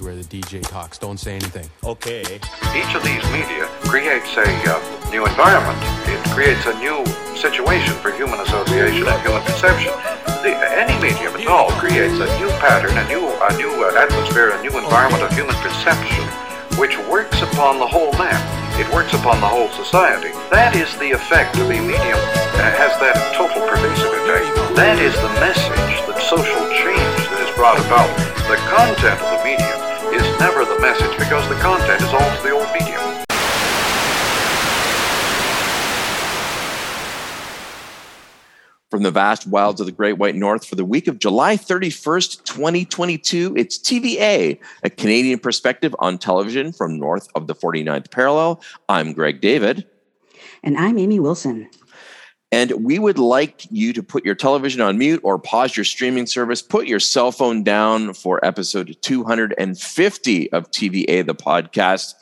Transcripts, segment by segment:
where the DJ talks. Don't say anything. Okay. Each of these media creates a uh, new environment. It creates a new situation for human association and human perception. The, any medium at all creates a new pattern, a new, a new uh, atmosphere, a new environment of human perception, which works upon the whole man. It works upon the whole society. That is the effect of a medium. Uh, has that total pervasive effect. That is the message, the social change that is brought about. The content never the message because the content is always the old medium. From the vast wilds of the Great White North for the week of July 31st, 2022, it's TVA, a Canadian perspective on television from north of the 49th parallel. I'm Greg David. And I'm Amy Wilson. And we would like you to put your television on mute or pause your streaming service. Put your cell phone down for episode 250 of TVA, the podcast.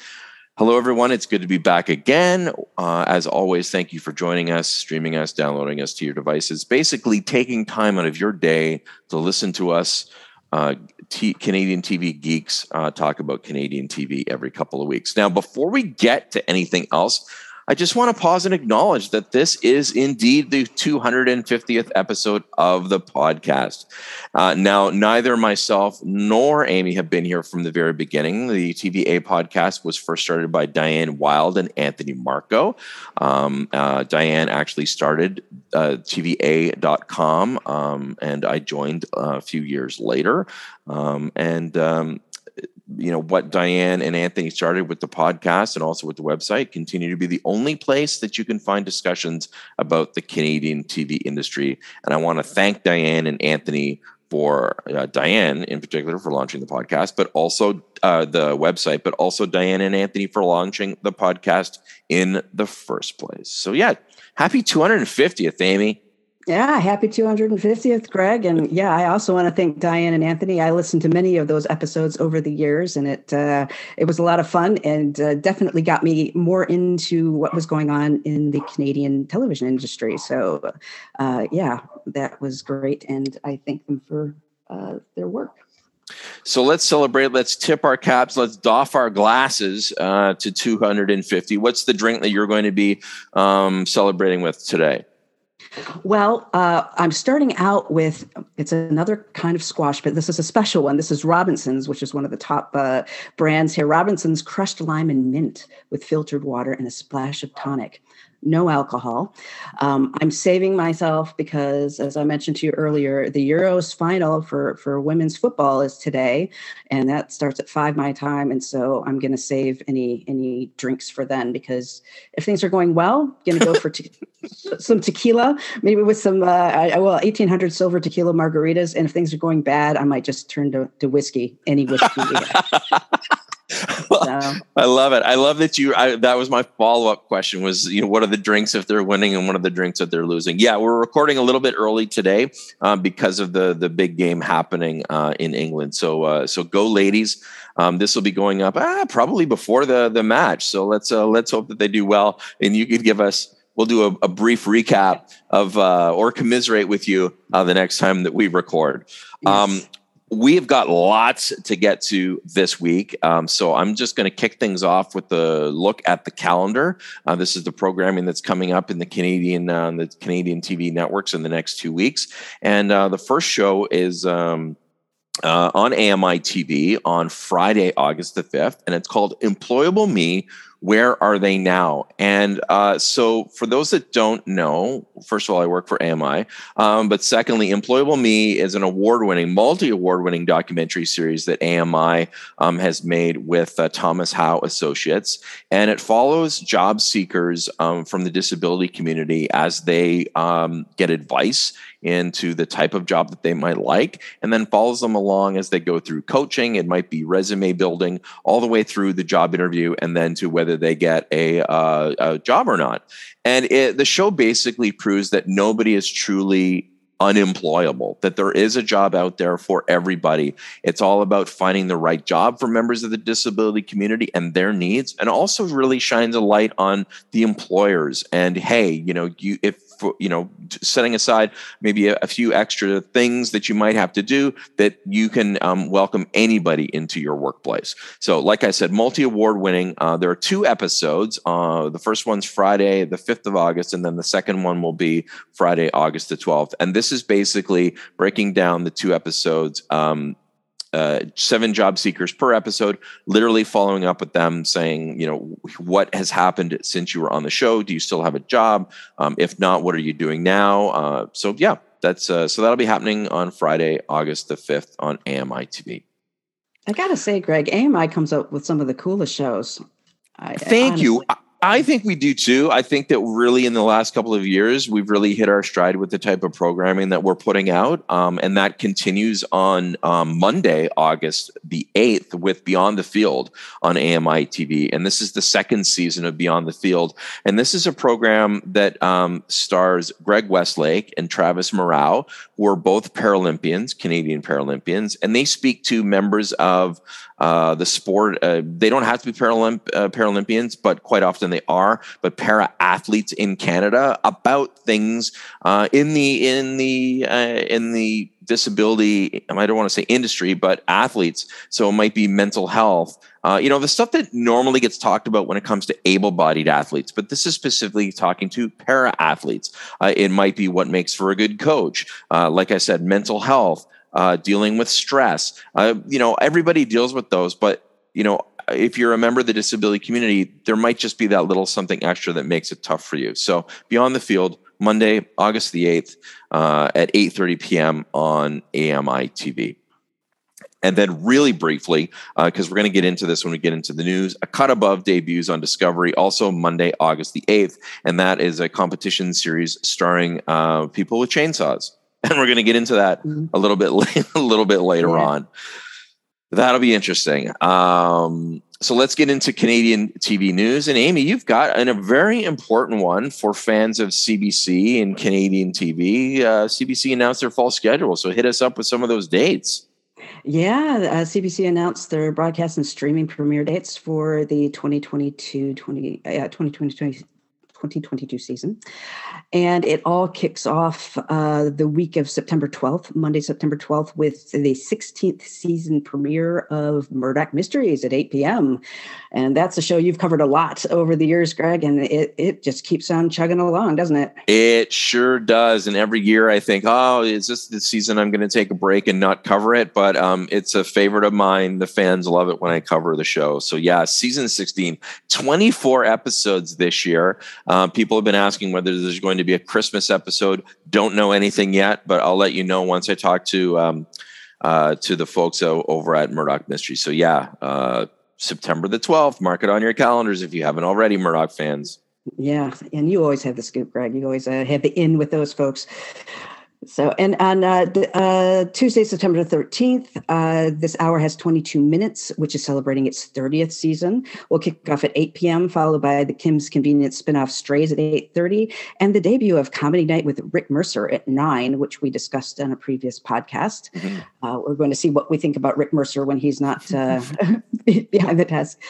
Hello, everyone. It's good to be back again. Uh, as always, thank you for joining us, streaming us, downloading us to your devices, basically taking time out of your day to listen to us, uh, T- Canadian TV geeks, uh, talk about Canadian TV every couple of weeks. Now, before we get to anything else, I just want to pause and acknowledge that this is indeed the 250th episode of the podcast. Uh, now, neither myself nor Amy have been here from the very beginning. The TVA podcast was first started by Diane Wild and Anthony Marco. Um, uh, Diane actually started uh, TVA.com, um, and I joined a few years later. Um, and um, you know what Diane and Anthony started with the podcast and also with the website continue to be the only place that you can find discussions about the Canadian TV industry. And I want to thank Diane and Anthony for uh, Diane in particular for launching the podcast, but also uh, the website, but also Diane and Anthony for launching the podcast in the first place. So yeah, happy 250th, Amy. Yeah, happy 250th, Greg. And yeah, I also want to thank Diane and Anthony. I listened to many of those episodes over the years, and it uh, it was a lot of fun and uh, definitely got me more into what was going on in the Canadian television industry. So uh, yeah, that was great, and I thank them for uh, their work. So let's celebrate. Let's tip our caps. Let's doff our glasses uh, to 250. What's the drink that you're going to be um, celebrating with today? Well, uh, I'm starting out with it's another kind of squash, but this is a special one. This is Robinson's, which is one of the top uh, brands here. Robinson's crushed lime and mint with filtered water and a splash of tonic no alcohol. Um, I'm saving myself because, as I mentioned to you earlier, the Euros final for for women's football is today, and that starts at five my time. And so I'm going to save any any drinks for then because if things are going well, I'm going to go for te- some tequila, maybe with some uh, well 1800 silver tequila margaritas. And if things are going bad, I might just turn to, to whiskey, any whiskey. so. I love it. I love that you. I, that was my follow up question. Was you know what are the drinks if they're winning and what are the drinks if they're losing? Yeah, we're recording a little bit early today um, because of the the big game happening uh, in England. So uh, so go ladies. Um, this will be going up ah, probably before the the match. So let's uh, let's hope that they do well. And you could give us we'll do a, a brief recap of uh, or commiserate with you uh, the next time that we record. Yes. Um, we have got lots to get to this week. Um, so I'm just going to kick things off with the look at the calendar. Uh, this is the programming that's coming up in the Canadian uh, the Canadian TV networks in the next two weeks. And uh, the first show is. Um, uh, on AMI TV on Friday, August the 5th, and it's called Employable Me where are they now? And uh, so, for those that don't know, first of all, I work for AMI, um, but secondly, Employable Me is an award winning, multi award winning documentary series that AMI um, has made with uh, Thomas Howe Associates. And it follows job seekers um, from the disability community as they um, get advice into the type of job that they might like, and then follows them along as they go through coaching. It might be resume building all the way through the job interview and then to whether they get a, uh, a job or not. And it, the show basically proves that nobody is truly unemployable, that there is a job out there for everybody. It's all about finding the right job for members of the disability community and their needs, and also really shines a light on the employers. And hey, you know, you if for, you know, setting aside maybe a, a, few extra things that you might have to do that you can um, welcome anybody into your workplace. So, like I said, multi award winning. Uh, there are two episodes. Uh, the first one's Friday, the 5th of August, and then the second one will be Friday, August the 12th. And this is basically breaking down the two episodes. Um, uh, seven job seekers per episode, literally following up with them saying, you know, what has happened since you were on the show? Do you still have a job? Um, if not, what are you doing now? Uh, so yeah, that's uh, so that'll be happening on Friday, August the fifth on AMI TV. I gotta say, Greg, AMI comes up with some of the coolest shows. I, Thank honestly, you. I think we do too. I think that really in the last couple of years, we've really hit our stride with the type of programming that we're putting out. Um, and that continues on um, Monday, August the 8th, with Beyond the Field on AMI TV. And this is the second season of Beyond the Field. And this is a program that um, stars Greg Westlake and Travis Murao, who are both Paralympians, Canadian Paralympians. And they speak to members of uh, the sport. Uh, they don't have to be Paralymp- uh, Paralympians, but quite often they are. But para athletes in Canada about things uh, in the in the uh, in the disability. I don't want to say industry, but athletes. So it might be mental health. You know, the stuff that normally gets talked about when it comes to able-bodied athletes, but this is specifically talking to para athletes. it might be what makes for a good coach. like I said, mental health uh, dealing with stress. Uh, you know, everybody deals with those, but you know, if you're a member of the disability community, there might just be that little something extra that makes it tough for you. So, beyond the field, Monday, August the eighth, uh, at 8:30 p.m. on AMI TV. And then, really briefly, because uh, we're going to get into this when we get into the news, a cut above debuts on Discovery also Monday, August the 8th. And that is a competition series starring uh, people with chainsaws. and we're going to get into that mm-hmm. a little bit a little bit later yeah. on. That'll be interesting. Um, so let's get into Canadian TV news. And Amy, you've got an, a very important one for fans of CBC and Canadian TV. Uh, CBC announced their fall schedule, so hit us up with some of those dates. Yeah, uh, CBC announced their broadcast and streaming premiere dates for the 2022 20, uh, 2022 2022 season. And it all kicks off uh, the week of September 12th, Monday, September 12th, with the 16th season premiere of Murdoch Mysteries at 8 p.m. And that's a show you've covered a lot over the years, Greg, and it, it just keeps on chugging along, doesn't it? It sure does. And every year I think, oh, is this the season I'm going to take a break and not cover it? But um, it's a favorite of mine. The fans love it when I cover the show. So, yeah, season 16, 24 episodes this year. Uh, people have been asking whether there's going to be a Christmas episode. Don't know anything yet, but I'll let you know once I talk to um, uh, to the folks over at Murdoch Mystery. So yeah, uh, September the 12th. Mark it on your calendars if you haven't already, Murdoch fans. Yeah, and you always have the scoop, Greg. You always uh, have the in with those folks. So, and on uh, uh, Tuesday, September 13th, uh, this hour has 22 minutes, which is celebrating its 30th season. We'll kick off at 8 p.m., followed by the Kim's Convenience spinoff Strays at 8.30, and the debut of Comedy Night with Rick Mercer at 9, which we discussed on a previous podcast. Mm-hmm. Uh, we're going to see what we think about Rick Mercer when he's not uh, behind the desk.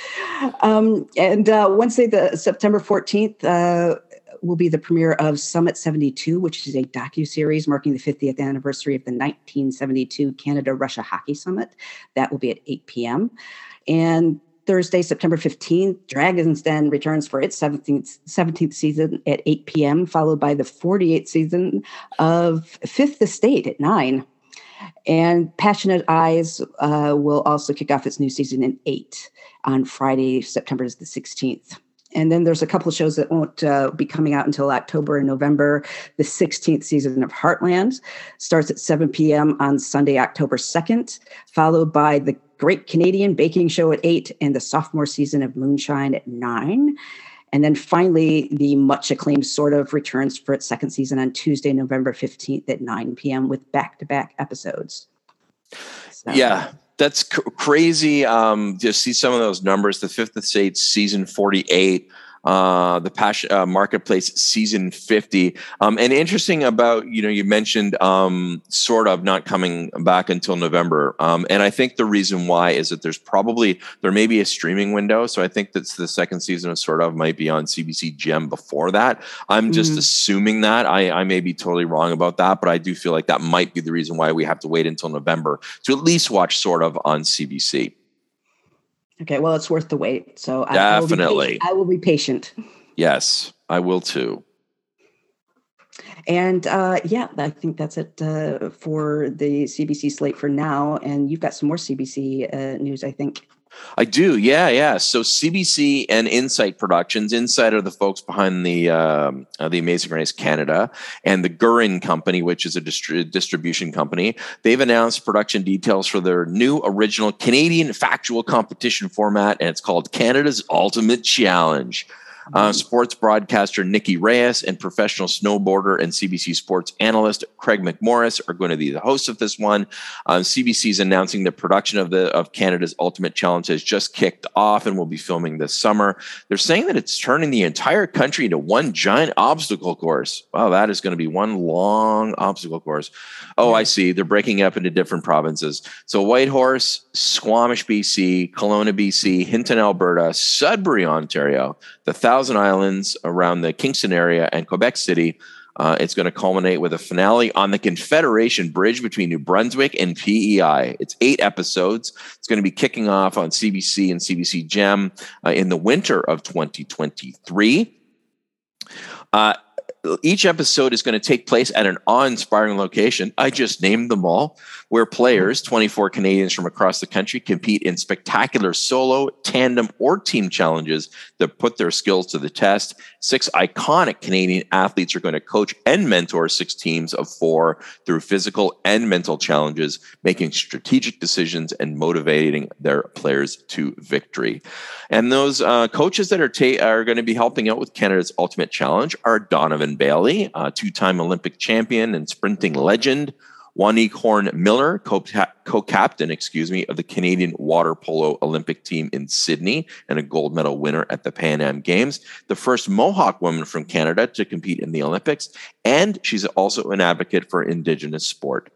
Um, and uh, Wednesday, the September 14th, will be the premiere of Summit 72, which is a docu-series marking the 50th anniversary of the 1972 Canada-Russia Hockey Summit. That will be at 8 p.m. And Thursday, September 15th, Dragons Den returns for its 17th, 17th season at 8 p.m., followed by the 48th season of Fifth Estate at 9. And Passionate Eyes uh, will also kick off its new season in 8 on Friday, September the 16th. And then there's a couple of shows that won't uh, be coming out until October and November. The 16th season of Heartland starts at 7 p.m. on Sunday, October 2nd, followed by the Great Canadian Baking Show at 8 and the sophomore season of Moonshine at 9. And then finally, the much acclaimed Sort of returns for its second season on Tuesday, November 15th at 9 p.m. with back to back episodes. So, yeah that's cr- crazy. Um, to see some of those numbers. The Fifth Estate season forty eight uh, the Passion uh, Marketplace season 50. Um, and interesting about, you know, you mentioned um, sort of not coming back until November. Um, and I think the reason why is that there's probably, there may be a streaming window. So I think that's the second season of sort of might be on CBC Gem before that. I'm just mm-hmm. assuming that. I, I may be totally wrong about that, but I do feel like that might be the reason why we have to wait until November to at least watch sort of on CBC. Okay, well, it's worth the wait. So definitely, I will be patient. Yes, I will too. And uh, yeah, I think that's it uh, for the CBC slate for now. And you've got some more CBC uh, news, I think. I do, yeah, yeah. So CBC and Insight Productions, Insight are the folks behind the um, uh, the Amazing Race Canada, and the Gurin Company, which is a distri- distribution company. They've announced production details for their new original Canadian factual competition format, and it's called Canada's Ultimate Challenge. Uh, sports broadcaster Nikki Reyes and professional snowboarder and CBC sports analyst Craig McMorris are going to be the hosts of this one. Uh, CBC is announcing the production of the of Canada's Ultimate Challenge has just kicked off and will be filming this summer. They're saying that it's turning the entire country into one giant obstacle course. Wow, that is going to be one long obstacle course. Oh, I see. They're breaking up into different provinces. So Whitehorse, Squamish, BC, Kelowna, BC, Hinton, Alberta, Sudbury, Ontario, the Thousand Islands around the Kingston area, and Quebec City. Uh, it's going to culminate with a finale on the Confederation Bridge between New Brunswick and PEI. It's eight episodes. It's going to be kicking off on CBC and CBC Gem uh, in the winter of 2023. Uh, each episode is going to take place at an awe-inspiring location. I just named them all, where players, 24 Canadians from across the country, compete in spectacular solo, tandem, or team challenges that put their skills to the test. Six iconic Canadian athletes are going to coach and mentor six teams of four through physical and mental challenges, making strategic decisions and motivating their players to victory. And those uh, coaches that are ta- are going to be helping out with Canada's Ultimate Challenge are Donovan Bailey, a two-time Olympic champion and sprinting legend. Waneek Horn Miller, co captain, excuse me, of the Canadian water polo Olympic team in Sydney and a gold medal winner at the Pan Am Games, the first Mohawk woman from Canada to compete in the Olympics, and she's also an advocate for Indigenous sport.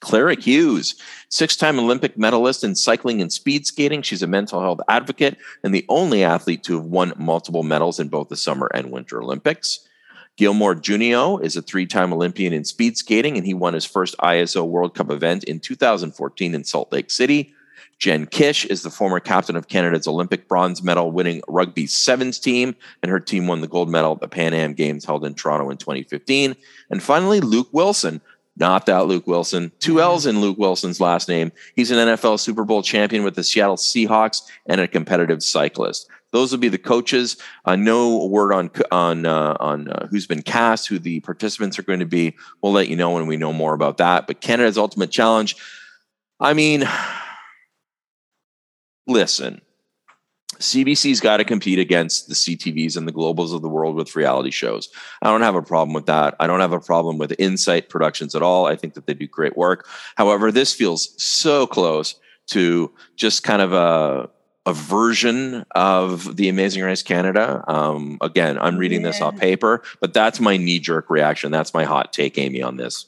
Clara Hughes, six time Olympic medalist in cycling and speed skating. She's a mental health advocate and the only athlete to have won multiple medals in both the Summer and Winter Olympics. Gilmore Junio is a three time Olympian in speed skating, and he won his first ISU World Cup event in 2014 in Salt Lake City. Jen Kish is the former captain of Canada's Olympic bronze medal winning rugby sevens team, and her team won the gold medal at the Pan Am Games held in Toronto in 2015. And finally, Luke Wilson, not that Luke Wilson. Two mm-hmm. L's in Luke Wilson's last name. He's an NFL Super Bowl champion with the Seattle Seahawks and a competitive cyclist. Those will be the coaches. Uh, no word on on uh, on uh, who's been cast, who the participants are going to be. We'll let you know when we know more about that. But Canada's Ultimate Challenge. I mean, listen. CBC's got to compete against the CTVs and the globals of the world with reality shows. I don't have a problem with that. I don't have a problem with Insight Productions at all. I think that they do great work. However, this feels so close to just kind of a a version of the Amazing Race Canada. Um, again, I'm reading yeah. this off paper, but that's my knee jerk reaction. That's my hot take, Amy, on this.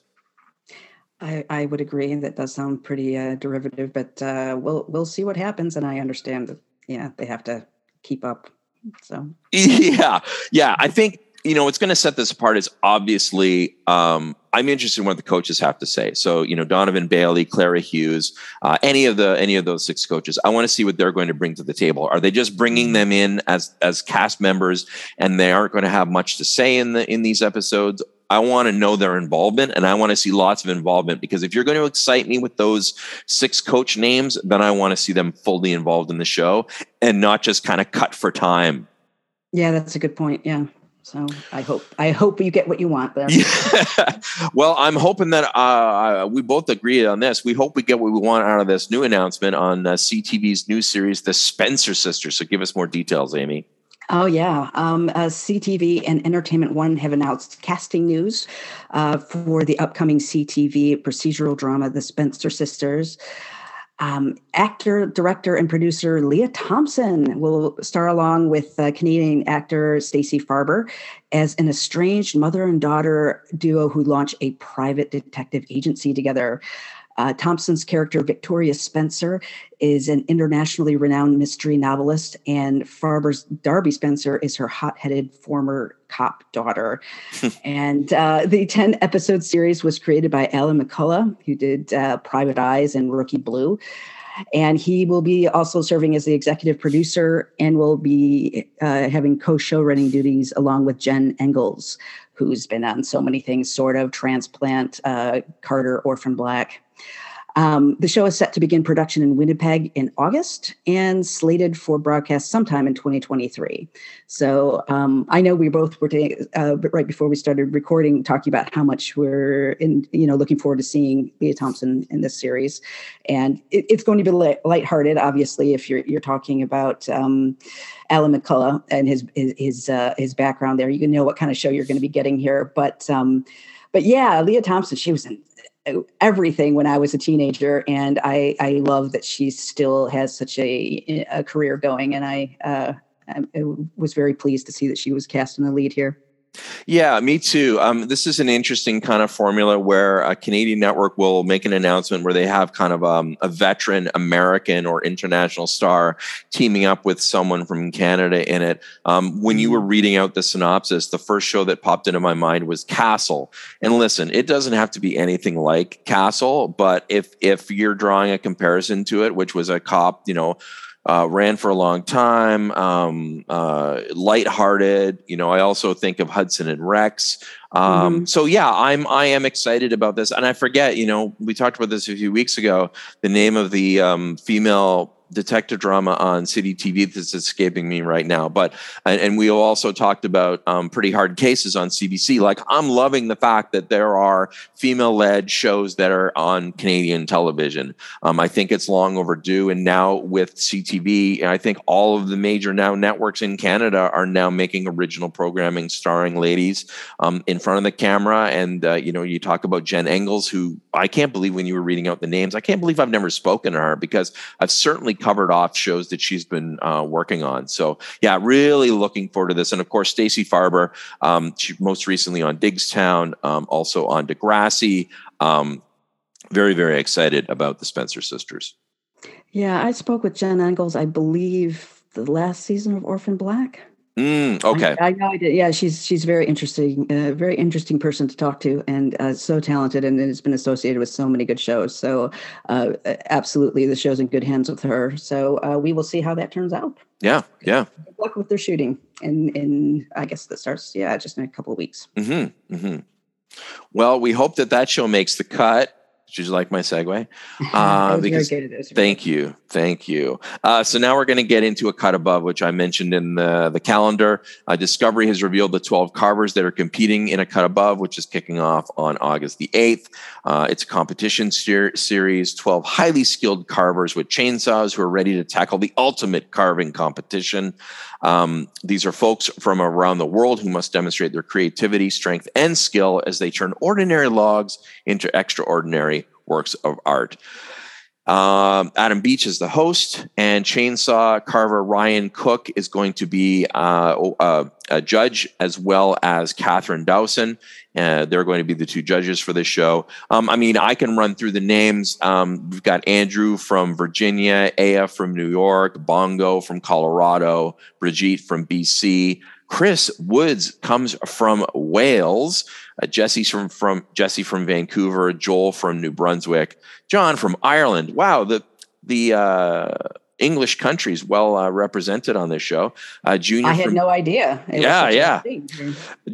I, I would agree. That does sound pretty uh, derivative, but uh, we'll we'll see what happens. And I understand that yeah, they have to keep up. So yeah, yeah. I think you know what's going to set this apart is obviously um, I'm interested in what the coaches have to say. So you know Donovan Bailey, Clara Hughes, uh, any of the any of those six coaches. I want to see what they're going to bring to the table. Are they just bringing them in as as cast members and they aren't going to have much to say in the in these episodes? I want to know their involvement and I want to see lots of involvement because if you're going to excite me with those six coach names, then I want to see them fully involved in the show and not just kind of cut for time. Yeah, that's a good point. Yeah. So I hope I hope you get what you want there. Yeah. well, I'm hoping that uh, we both agree on this. We hope we get what we want out of this new announcement on uh, CTV's new series, The Spencer Sisters. So give us more details, Amy. Oh, yeah. Um, uh, CTV and Entertainment One have announced casting news uh, for the upcoming CTV procedural drama, The Spencer Sisters. Um, actor, director, and producer Lea Thompson will star along with uh, Canadian actor Stacey Farber as an estranged mother and daughter duo who launch a private detective agency together. Uh, Thompson's character, Victoria Spencer, is an internationally renowned mystery novelist, and Farber's Darby Spencer is her hot headed former cop daughter. and uh, the 10 episode series was created by Alan McCullough, who did uh, Private Eyes and Rookie Blue. And he will be also serving as the executive producer and will be uh, having co show running duties along with Jen Engels, who's been on so many things, sort of transplant, uh, Carter, Orphan Black. Um, the show is set to begin production in Winnipeg in August and slated for broadcast sometime in 2023. So um, I know we both were uh, right before we started recording talking about how much we're in, you know, looking forward to seeing Lea Thompson in this series, and it, it's going to be light, lighthearted. Obviously, if you're you're talking about um, Alan McCullough and his his his, uh, his background there, you can know what kind of show you're going to be getting here. But um, but yeah, Lea Thompson, she was in everything when I was a teenager, and I I love that she still has such a a career going, and I uh, I was very pleased to see that she was cast in the lead here. Yeah, me too. Um, this is an interesting kind of formula where a Canadian network will make an announcement where they have kind of um, a veteran American or international star teaming up with someone from Canada in it. Um, when you were mm-hmm. reading out the synopsis, the first show that popped into my mind was Castle. And listen, it doesn't have to be anything like Castle, but if if you're drawing a comparison to it, which was a cop, you know uh, ran for a long time, um, uh, lighthearted. You know, I also think of Hudson and Rex. Um, mm-hmm. So yeah, I'm I am excited about this, and I forget. You know, we talked about this a few weeks ago. The name of the um, female detective drama on City TV that's escaping me right now. But and, we also talked about um, pretty hard cases on CBC. Like I'm loving the fact that there are female-led shows that are on Canadian television. Um, I think it's long overdue, and now with CTV, I think all of the major now networks in Canada are now making original programming starring ladies um, in front of the camera. And uh, you know, you talk about Jen Engels, who I can't believe when you were reading out the names, I can't believe I've never spoken to her because I've certainly covered off shows that she's been uh, working on. So yeah, really looking forward to this. And of course, Stacey Farber, um, she most recently on Diggstown, um, also on Degrassi. Um, very, very excited about the Spencer sisters. Yeah, I spoke with Jen Engels, I believe, the last season of Orphan Black. Mm, okay. I, I, know I did. Yeah, she's she's very interesting, uh, very interesting person to talk to, and uh, so talented, and has been associated with so many good shows. So, uh, absolutely, the show's in good hands with her. So uh, we will see how that turns out. Yeah, yeah. Good luck with their shooting, in in I guess that starts yeah just in a couple of weeks. Mm-hmm, mm-hmm. Well, we hope that that show makes the cut. Did you like my segue? Uh, because, thank you, thank you. Uh, so now we're going to get into a cut above, which I mentioned in the the calendar. Uh, Discovery has revealed the 12 carvers that are competing in a cut above, which is kicking off on August the 8th. Uh, it's a competition ser- series, 12 highly skilled carvers with chainsaws who are ready to tackle the ultimate carving competition. Um, these are folks from around the world who must demonstrate their creativity, strength, and skill as they turn ordinary logs into extraordinary works of art. Um, Adam Beach is the host, and chainsaw carver Ryan Cook is going to be uh, uh, a judge, as well as Catherine Dowson. Uh, they're going to be the two judges for this show. Um, I mean, I can run through the names. Um, we've got Andrew from Virginia, Aya from New York, Bongo from Colorado, Brigitte from BC, Chris Woods comes from Wales. Uh, Jesse from from Jesse from Vancouver. Joel from New Brunswick. John from Ireland. Wow, the the uh, English countries well uh, represented on this show. Uh, junior, I had from, no idea. It yeah, yeah.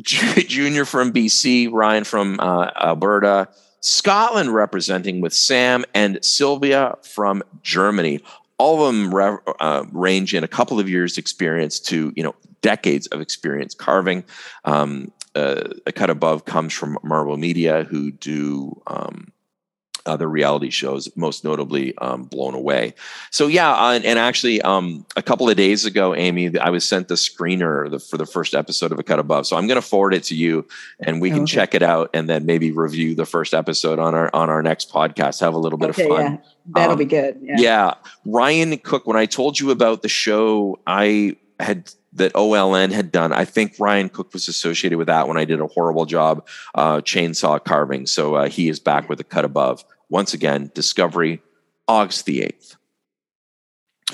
junior from BC. Ryan from uh, Alberta. Scotland representing with Sam and Sylvia from Germany all of them re- uh, range in a couple of years experience to you know decades of experience carving um, uh, a cut above comes from marble media who do um, other reality shows, most notably um, Blown Away. So yeah, uh, and, and actually, um, a couple of days ago, Amy, I was sent the screener the, for the first episode of A Cut Above. So I'm going to forward it to you, and we can okay. check it out, and then maybe review the first episode on our on our next podcast. Have a little bit okay, of fun. Yeah. That'll um, be good. Yeah. yeah, Ryan Cook. When I told you about the show, I had that OLN had done. I think Ryan Cook was associated with that when I did a horrible job uh, chainsaw carving. So uh, he is back with a cut above once again. Discovery, August the eighth.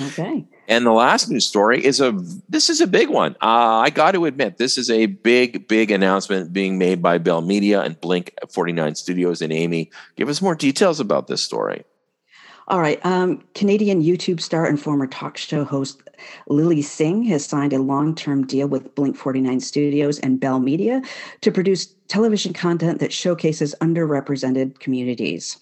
Okay. And the last news story is a this is a big one. Uh, I got to admit, this is a big, big announcement being made by Bell Media and Blink 49 Studios. And Amy, give us more details about this story. All right. Um, Canadian YouTube star and former talk show host Lilly Singh has signed a long term deal with Blink 49 Studios and Bell Media to produce television content that showcases underrepresented communities.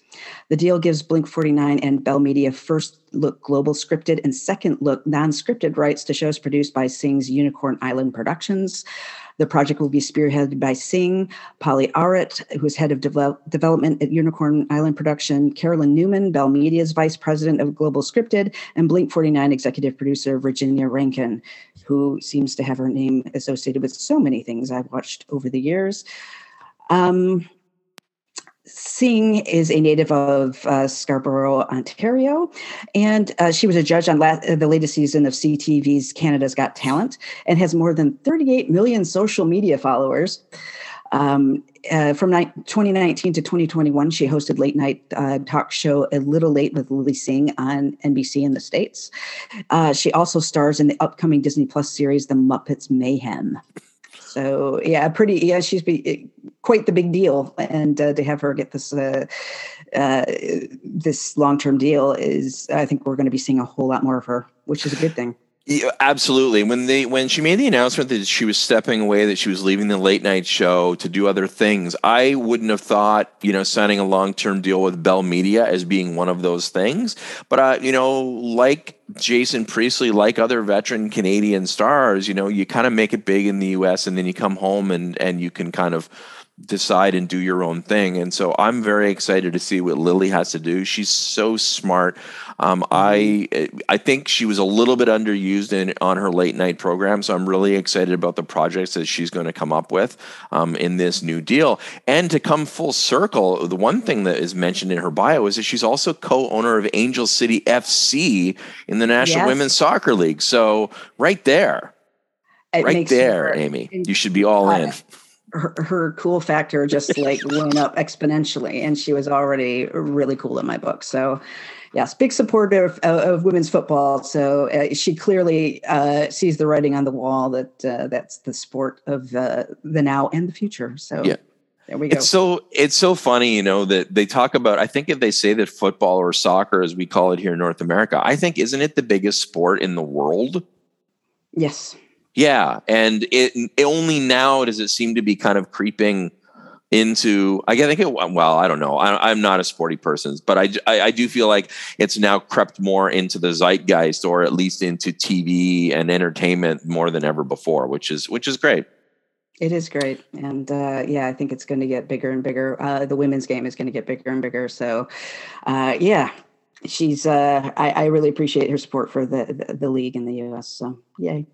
The deal gives Blink 49 and Bell Media first look global scripted and second look non scripted rights to shows produced by Singh's Unicorn Island Productions. The project will be spearheaded by Singh, Polly Auritt, who's head of develop, development at Unicorn Island Production, Carolyn Newman, Bell Media's vice president of Global Scripted, and Blink 49 executive producer Virginia Rankin, who seems to have her name associated with so many things I've watched over the years. Um, Singh is a native of uh, Scarborough, Ontario, and uh, she was a judge on la- the latest season of CTV's Canada's Got Talent and has more than 38 million social media followers. Um, uh, from ni- 2019 to 2021, she hosted late night uh, talk show A Little Late with Lilly Singh on NBC in the States. Uh, she also stars in the upcoming Disney Plus series The Muppets Mayhem. So yeah, pretty yeah, she's be, quite the big deal, and uh, to have her get this uh, uh, this long term deal is, I think we're going to be seeing a whole lot more of her, which is a good thing. Yeah, absolutely. When they when she made the announcement that she was stepping away, that she was leaving the late night show to do other things, I wouldn't have thought you know signing a long term deal with Bell Media as being one of those things. But uh, you know, like Jason Priestley, like other veteran Canadian stars, you know, you kind of make it big in the U.S. and then you come home and and you can kind of decide and do your own thing. And so I'm very excited to see what Lilly has to do. She's so smart. Um, I I think she was a little bit underused in on her late night program, so I'm really excited about the projects that she's going to come up with um, in this new deal. And to come full circle, the one thing that is mentioned in her bio is that she's also co-owner of Angel City FC in the National yes. Women's Soccer League. So right there, it right there, Amy, you should be all in her, her cool factor just like went up exponentially and she was already really cool in my book so yes big supporter of, of women's football so uh, she clearly uh, sees the writing on the wall that uh, that's the sport of uh, the now and the future so yeah there we go. It's so it's so funny, you know, that they talk about. I think if they say that football or soccer, as we call it here in North America, I think isn't it the biggest sport in the world? Yes. Yeah, and it, it, only now does it seem to be kind of creeping into. I think it. Well, I don't know. I, am not a sporty person, but I, I, I do feel like it's now crept more into the zeitgeist, or at least into TV and entertainment more than ever before, which is which is great. It is great, and uh, yeah, I think it's going to get bigger and bigger. Uh, the women's game is going to get bigger and bigger. So, uh, yeah, she's. Uh, I, I, really appreciate her support for the, the, the league in the U.S. So, yay.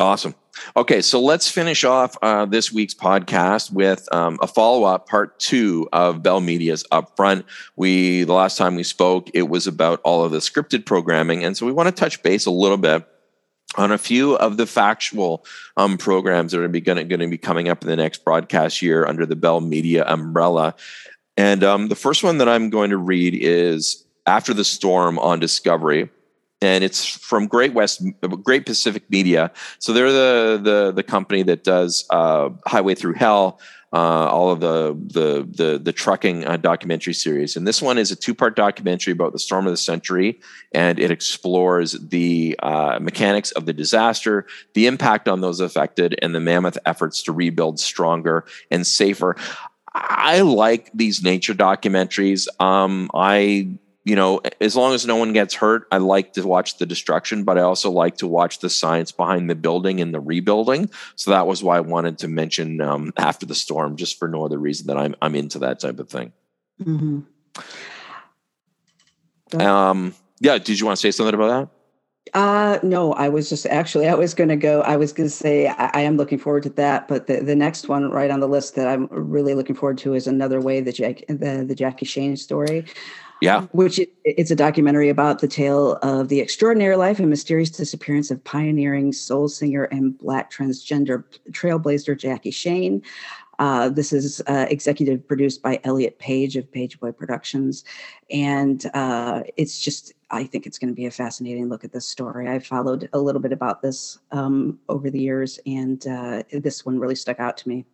Awesome. Okay, so let's finish off uh, this week's podcast with um, a follow up, part two of Bell Media's Upfront. We the last time we spoke, it was about all of the scripted programming, and so we want to touch base a little bit on a few of the factual um, programs that are going to be coming up in the next broadcast year under the Bell Media umbrella. And um, the first one that I'm going to read is After the Storm on Discovery and it's from Great West, Great Pacific Media. So they're the the the company that does uh, Highway Through Hell, uh, all of the the the, the trucking uh, documentary series. And this one is a two part documentary about the storm of the century, and it explores the uh, mechanics of the disaster, the impact on those affected, and the mammoth efforts to rebuild stronger and safer. I like these nature documentaries. Um, I you know, as long as no one gets hurt, I like to watch the destruction, but I also like to watch the science behind the building and the rebuilding. So that was why I wanted to mention um, after the storm, just for no other reason that I'm I'm into that type of thing. Mm-hmm. Um, yeah. Did you want to say something about that? Uh, no, I was just actually, I was going to go, I was going to say, I, I, am looking forward to that. But the, the next one right on the list that I'm really looking forward to is another way, the, Jack, the, the Jackie Shane story. Yeah. Which it, it's a documentary about the tale of the extraordinary life and mysterious disappearance of pioneering soul singer and black transgender trailblazer Jackie Shane. Uh, this is uh, executive produced by Elliot Page of Page Boy Productions. And uh, it's just, I think it's going to be a fascinating look at this story. I followed a little bit about this um, over the years, and uh, this one really stuck out to me.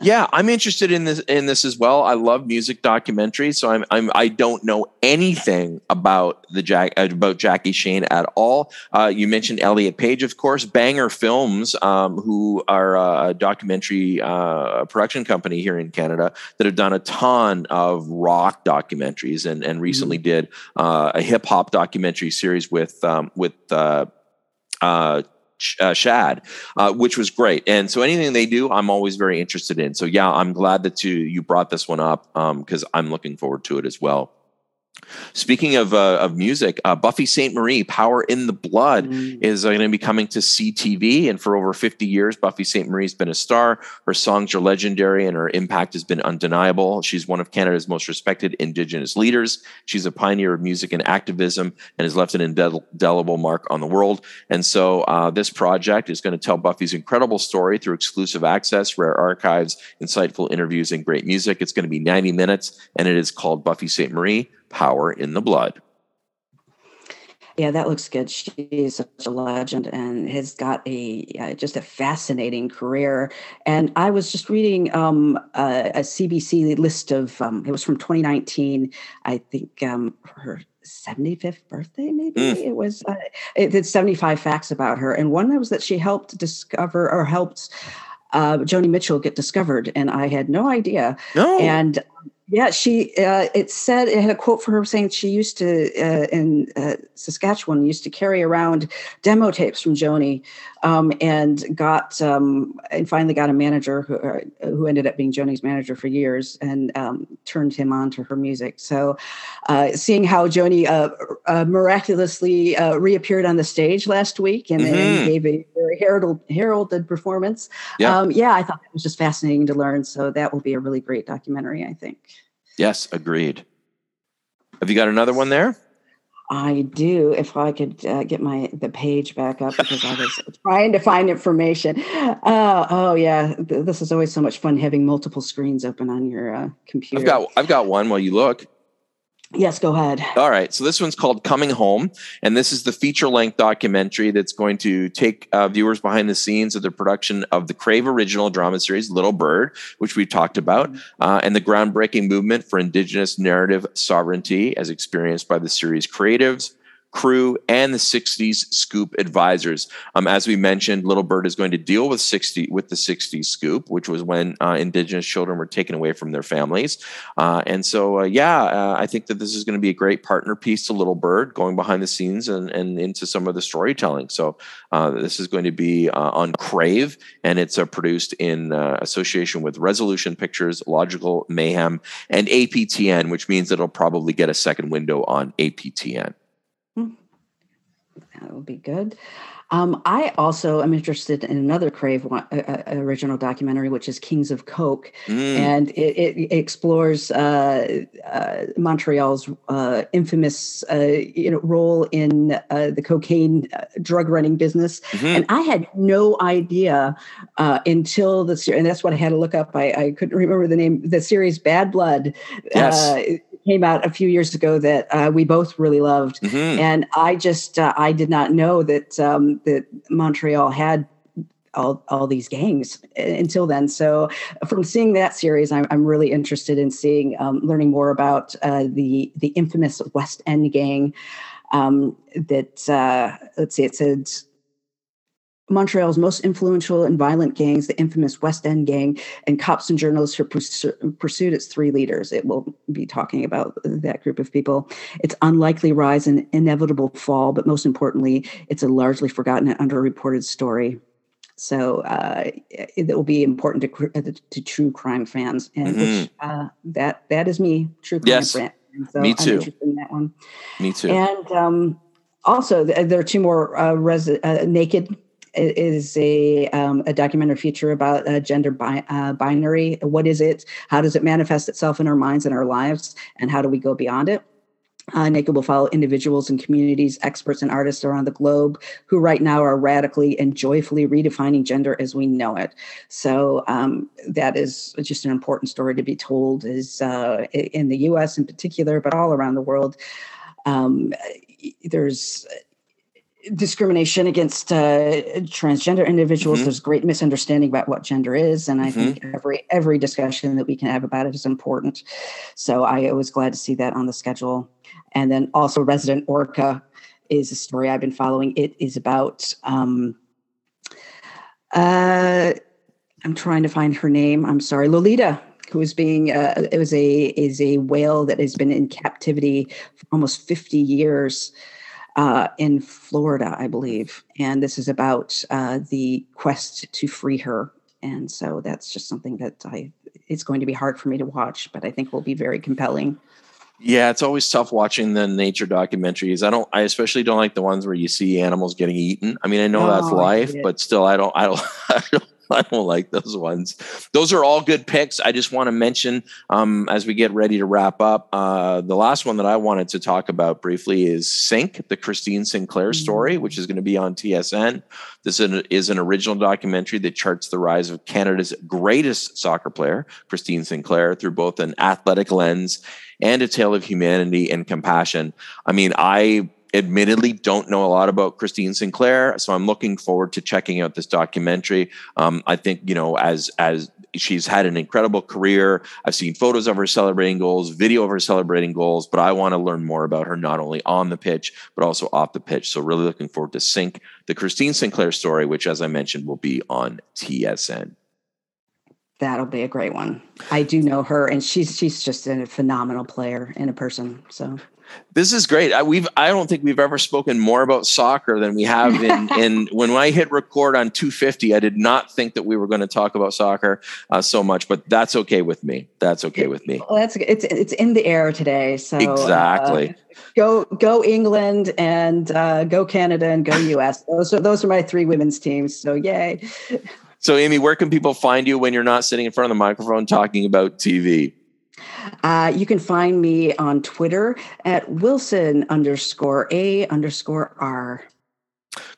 Yeah, I'm interested in this in this as well. I love music documentaries, so I'm, I'm I don't know anything about the Jack about Jackie Shane at all. Uh, you mentioned Elliot Page, of course, Banger Films, um, who are a documentary uh, production company here in Canada that have done a ton of rock documentaries, and and recently mm-hmm. did uh, a hip hop documentary series with um, with. Uh, uh, Shad, uh, which was great. And so anything they do, I'm always very interested in. So yeah, I'm glad that you you brought this one up because um, I'm looking forward to it as well. Speaking of uh, of music, uh, Buffy Sainte-Marie, "Power in the Blood," mm. is uh, going to be coming to CTV. And for over 50 years, Buffy Sainte-Marie has been a star. Her songs are legendary, and her impact has been undeniable. She's one of Canada's most respected Indigenous leaders. She's a pioneer of music and activism, and has left an indelible mark on the world. And so, uh, this project is going to tell Buffy's incredible story through exclusive access, rare archives, insightful interviews, and great music. It's going to be 90 minutes, and it is called Buffy Sainte-Marie power in the blood. Yeah, that looks good. She's such a legend and has got a uh, just a fascinating career. And I was just reading um, a, a, CBC list of um, it was from 2019. I think um, her 75th birthday, maybe mm. it was. Uh, it did 75 facts about her, and one was that she helped discover or helped uh, Joni Mitchell get discovered, and I had no idea. No. And yeah, she. Uh, it said it had a quote for her saying she used to uh, in uh, Saskatchewan used to carry around demo tapes from Joni, um, and got um, and finally got a manager who uh, who ended up being Joni's manager for years and um, turned him on to her music. So, uh, seeing how Joni uh, miraculously reappeared on the stage last week and, mm-hmm. and gave a very heralded, heralded performance, yeah. Um, yeah, I thought that was just fascinating to learn. So that will be a really great documentary, I think. Yes, agreed. Have you got another one there? I do. If I could uh, get my the page back up because I was trying to find information. Uh, oh yeah, this is always so much fun having multiple screens open on your uh, computer. I've got I've got one while you look. Yes, go ahead. All right. So this one's called Coming Home, and this is the feature length documentary that's going to take uh, viewers behind the scenes of the production of the Crave original drama series Little Bird, which we talked about, uh, and the groundbreaking movement for Indigenous narrative sovereignty as experienced by the series creatives, crew, and the 60s Scoop advisors. Um, as we mentioned, Little Bird is going to deal with 60 with the 60s Scoop, which was when uh, Indigenous children were taken away from their families. Uh, and so, uh, yeah, uh, I think that this is going to be a great partner piece to Little Bird, going behind the scenes and, and into some of the storytelling. So uh, this is going to be uh, on Crave, and it's produced in association with Resolution Pictures, Logical Mayhem, and APTN, which means it'll probably get a second window on APTN. That will be good. Um, I also am interested in another Crave one, uh, uh, original documentary, which is Kings of Coke, mm. and it, it explores uh, uh Montreal's uh, infamous uh, you know role in the cocaine drug running business. Mm-hmm. And I had no idea until the series, and that's what I had to look up. I, I, couldn't remember the name. The series Bad Blood. Yes came out a few years ago that uh, we both really loved, mm-hmm. and I just uh, I did not know that um, that Montreal had all, all these gangs until then. So from seeing that series, I'm, I'm really interested in seeing, um, learning more about uh, the the infamous West End gang. Um, that uh, let's see, it said Montreal's most influential and violent gangs, the infamous West End Gang, and cops and journalists who pursued its three leaders. It will be talking about that group of people. Its unlikely rise and inevitable fall, but most importantly, it's a largely forgotten and underreported story. So uh, it, will be important to, to, true crime fans, and mm-hmm. which, uh, that that is me, true crime yes. fan So Me I'm too. interested in that one. Me too. And um, also, th- there are two more. Uh, resi- uh, Naked is a um, a documentary feature about uh, gender bi- uh, binary. What is it? How does it manifest itself in our minds and our lives? And how do we go beyond it? Uh, Naked will follow individuals and communities, experts and artists around the globe who right now are radically and joyfully redefining gender as we know it. So um, that is just an important story to be told is uh, in the US in particular, but all around the world. Um, there's discrimination against uh, transgender individuals. Mhm. There's great misunderstanding about what gender is, and I Mhm. think every every discussion that we can have about it is important. So I was glad to see that on the schedule. And then also, Resident Orca is a story I've been following. It is about. Um, uh, I'm trying to find her name. I'm sorry, Lolita, who is being. Uh, it was a is a whale that has been in captivity for almost 50 years uh, in Florida, I believe. And this is about uh, the quest to free her. And so that's just something that I. It's going to be hard for me to watch, but I think will be very compelling. Yeah, it's always tough watching the nature documentaries. I don't I especially don't like the ones where you see animals getting eaten. I mean, I know that's Oh, life, but still I don't I don't I don't I don't like those ones. Those are all good picks. I just want to mention um, as we get ready to wrap up, uh, the last one that I wanted to talk about briefly is Sinc, the Christine Sinclair story, which is going to be on TSN. This is an original documentary that charts the rise of Canada's greatest soccer player, Christine Sinclair, through both an athletic lens and a tale of humanity and compassion. I mean, I admittedly don't know a lot about Christine Sinclair, so I'm looking forward to checking out this documentary. Um, I think you know, as as she's had an incredible career. I've seen photos of her celebrating goals, video of her celebrating goals, but I want to learn more about her not only on the pitch but also off the pitch. So really looking forward to Sinc, the Christine Sinclair story, which, as I mentioned, will be on TSN. That'll be a great one. I do know her, and she's she's just a phenomenal player and a person. So This is great. I, we've I don't think we've ever spoken more about soccer than we have in, in when I hit record on 250. I did not think that we were going to talk about soccer uh, so much, but that's okay with me. That's okay with me. well, that's it's it's in the air today. So Exactly. uh, go go England and uh, go Canada and go US. Those are those are my three women's teams. So yay! So, Amy, where can people find you when you're not sitting in front of the microphone talking about TV? Uh, you can find me on Twitter at Wilson underscore A underscore R.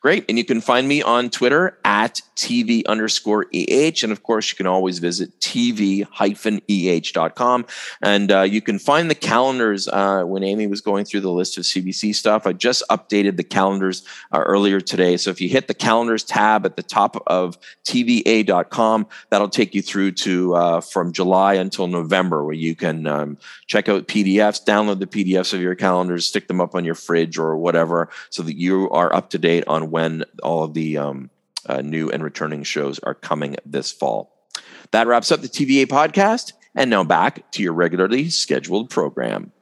Great. And you can find me on Twitter at TV underscore EH. And of course, you can always visit TV hyphen EH.com. And uh, you can find the calendars uh, when Amy was going through the list of CBC stuff. I just updated the calendars uh, earlier today. So if you hit the calendars tab at the top of TV-eh.com, that'll take you through to uh, from July until November, where you can um, check out PDFs, download the PDFs of your calendars, stick them up on your fridge or whatever, so that you are up to date on when all of the um, uh, new and returning shows are coming this fall. That wraps up the TVA podcast. And now back to your regularly scheduled program.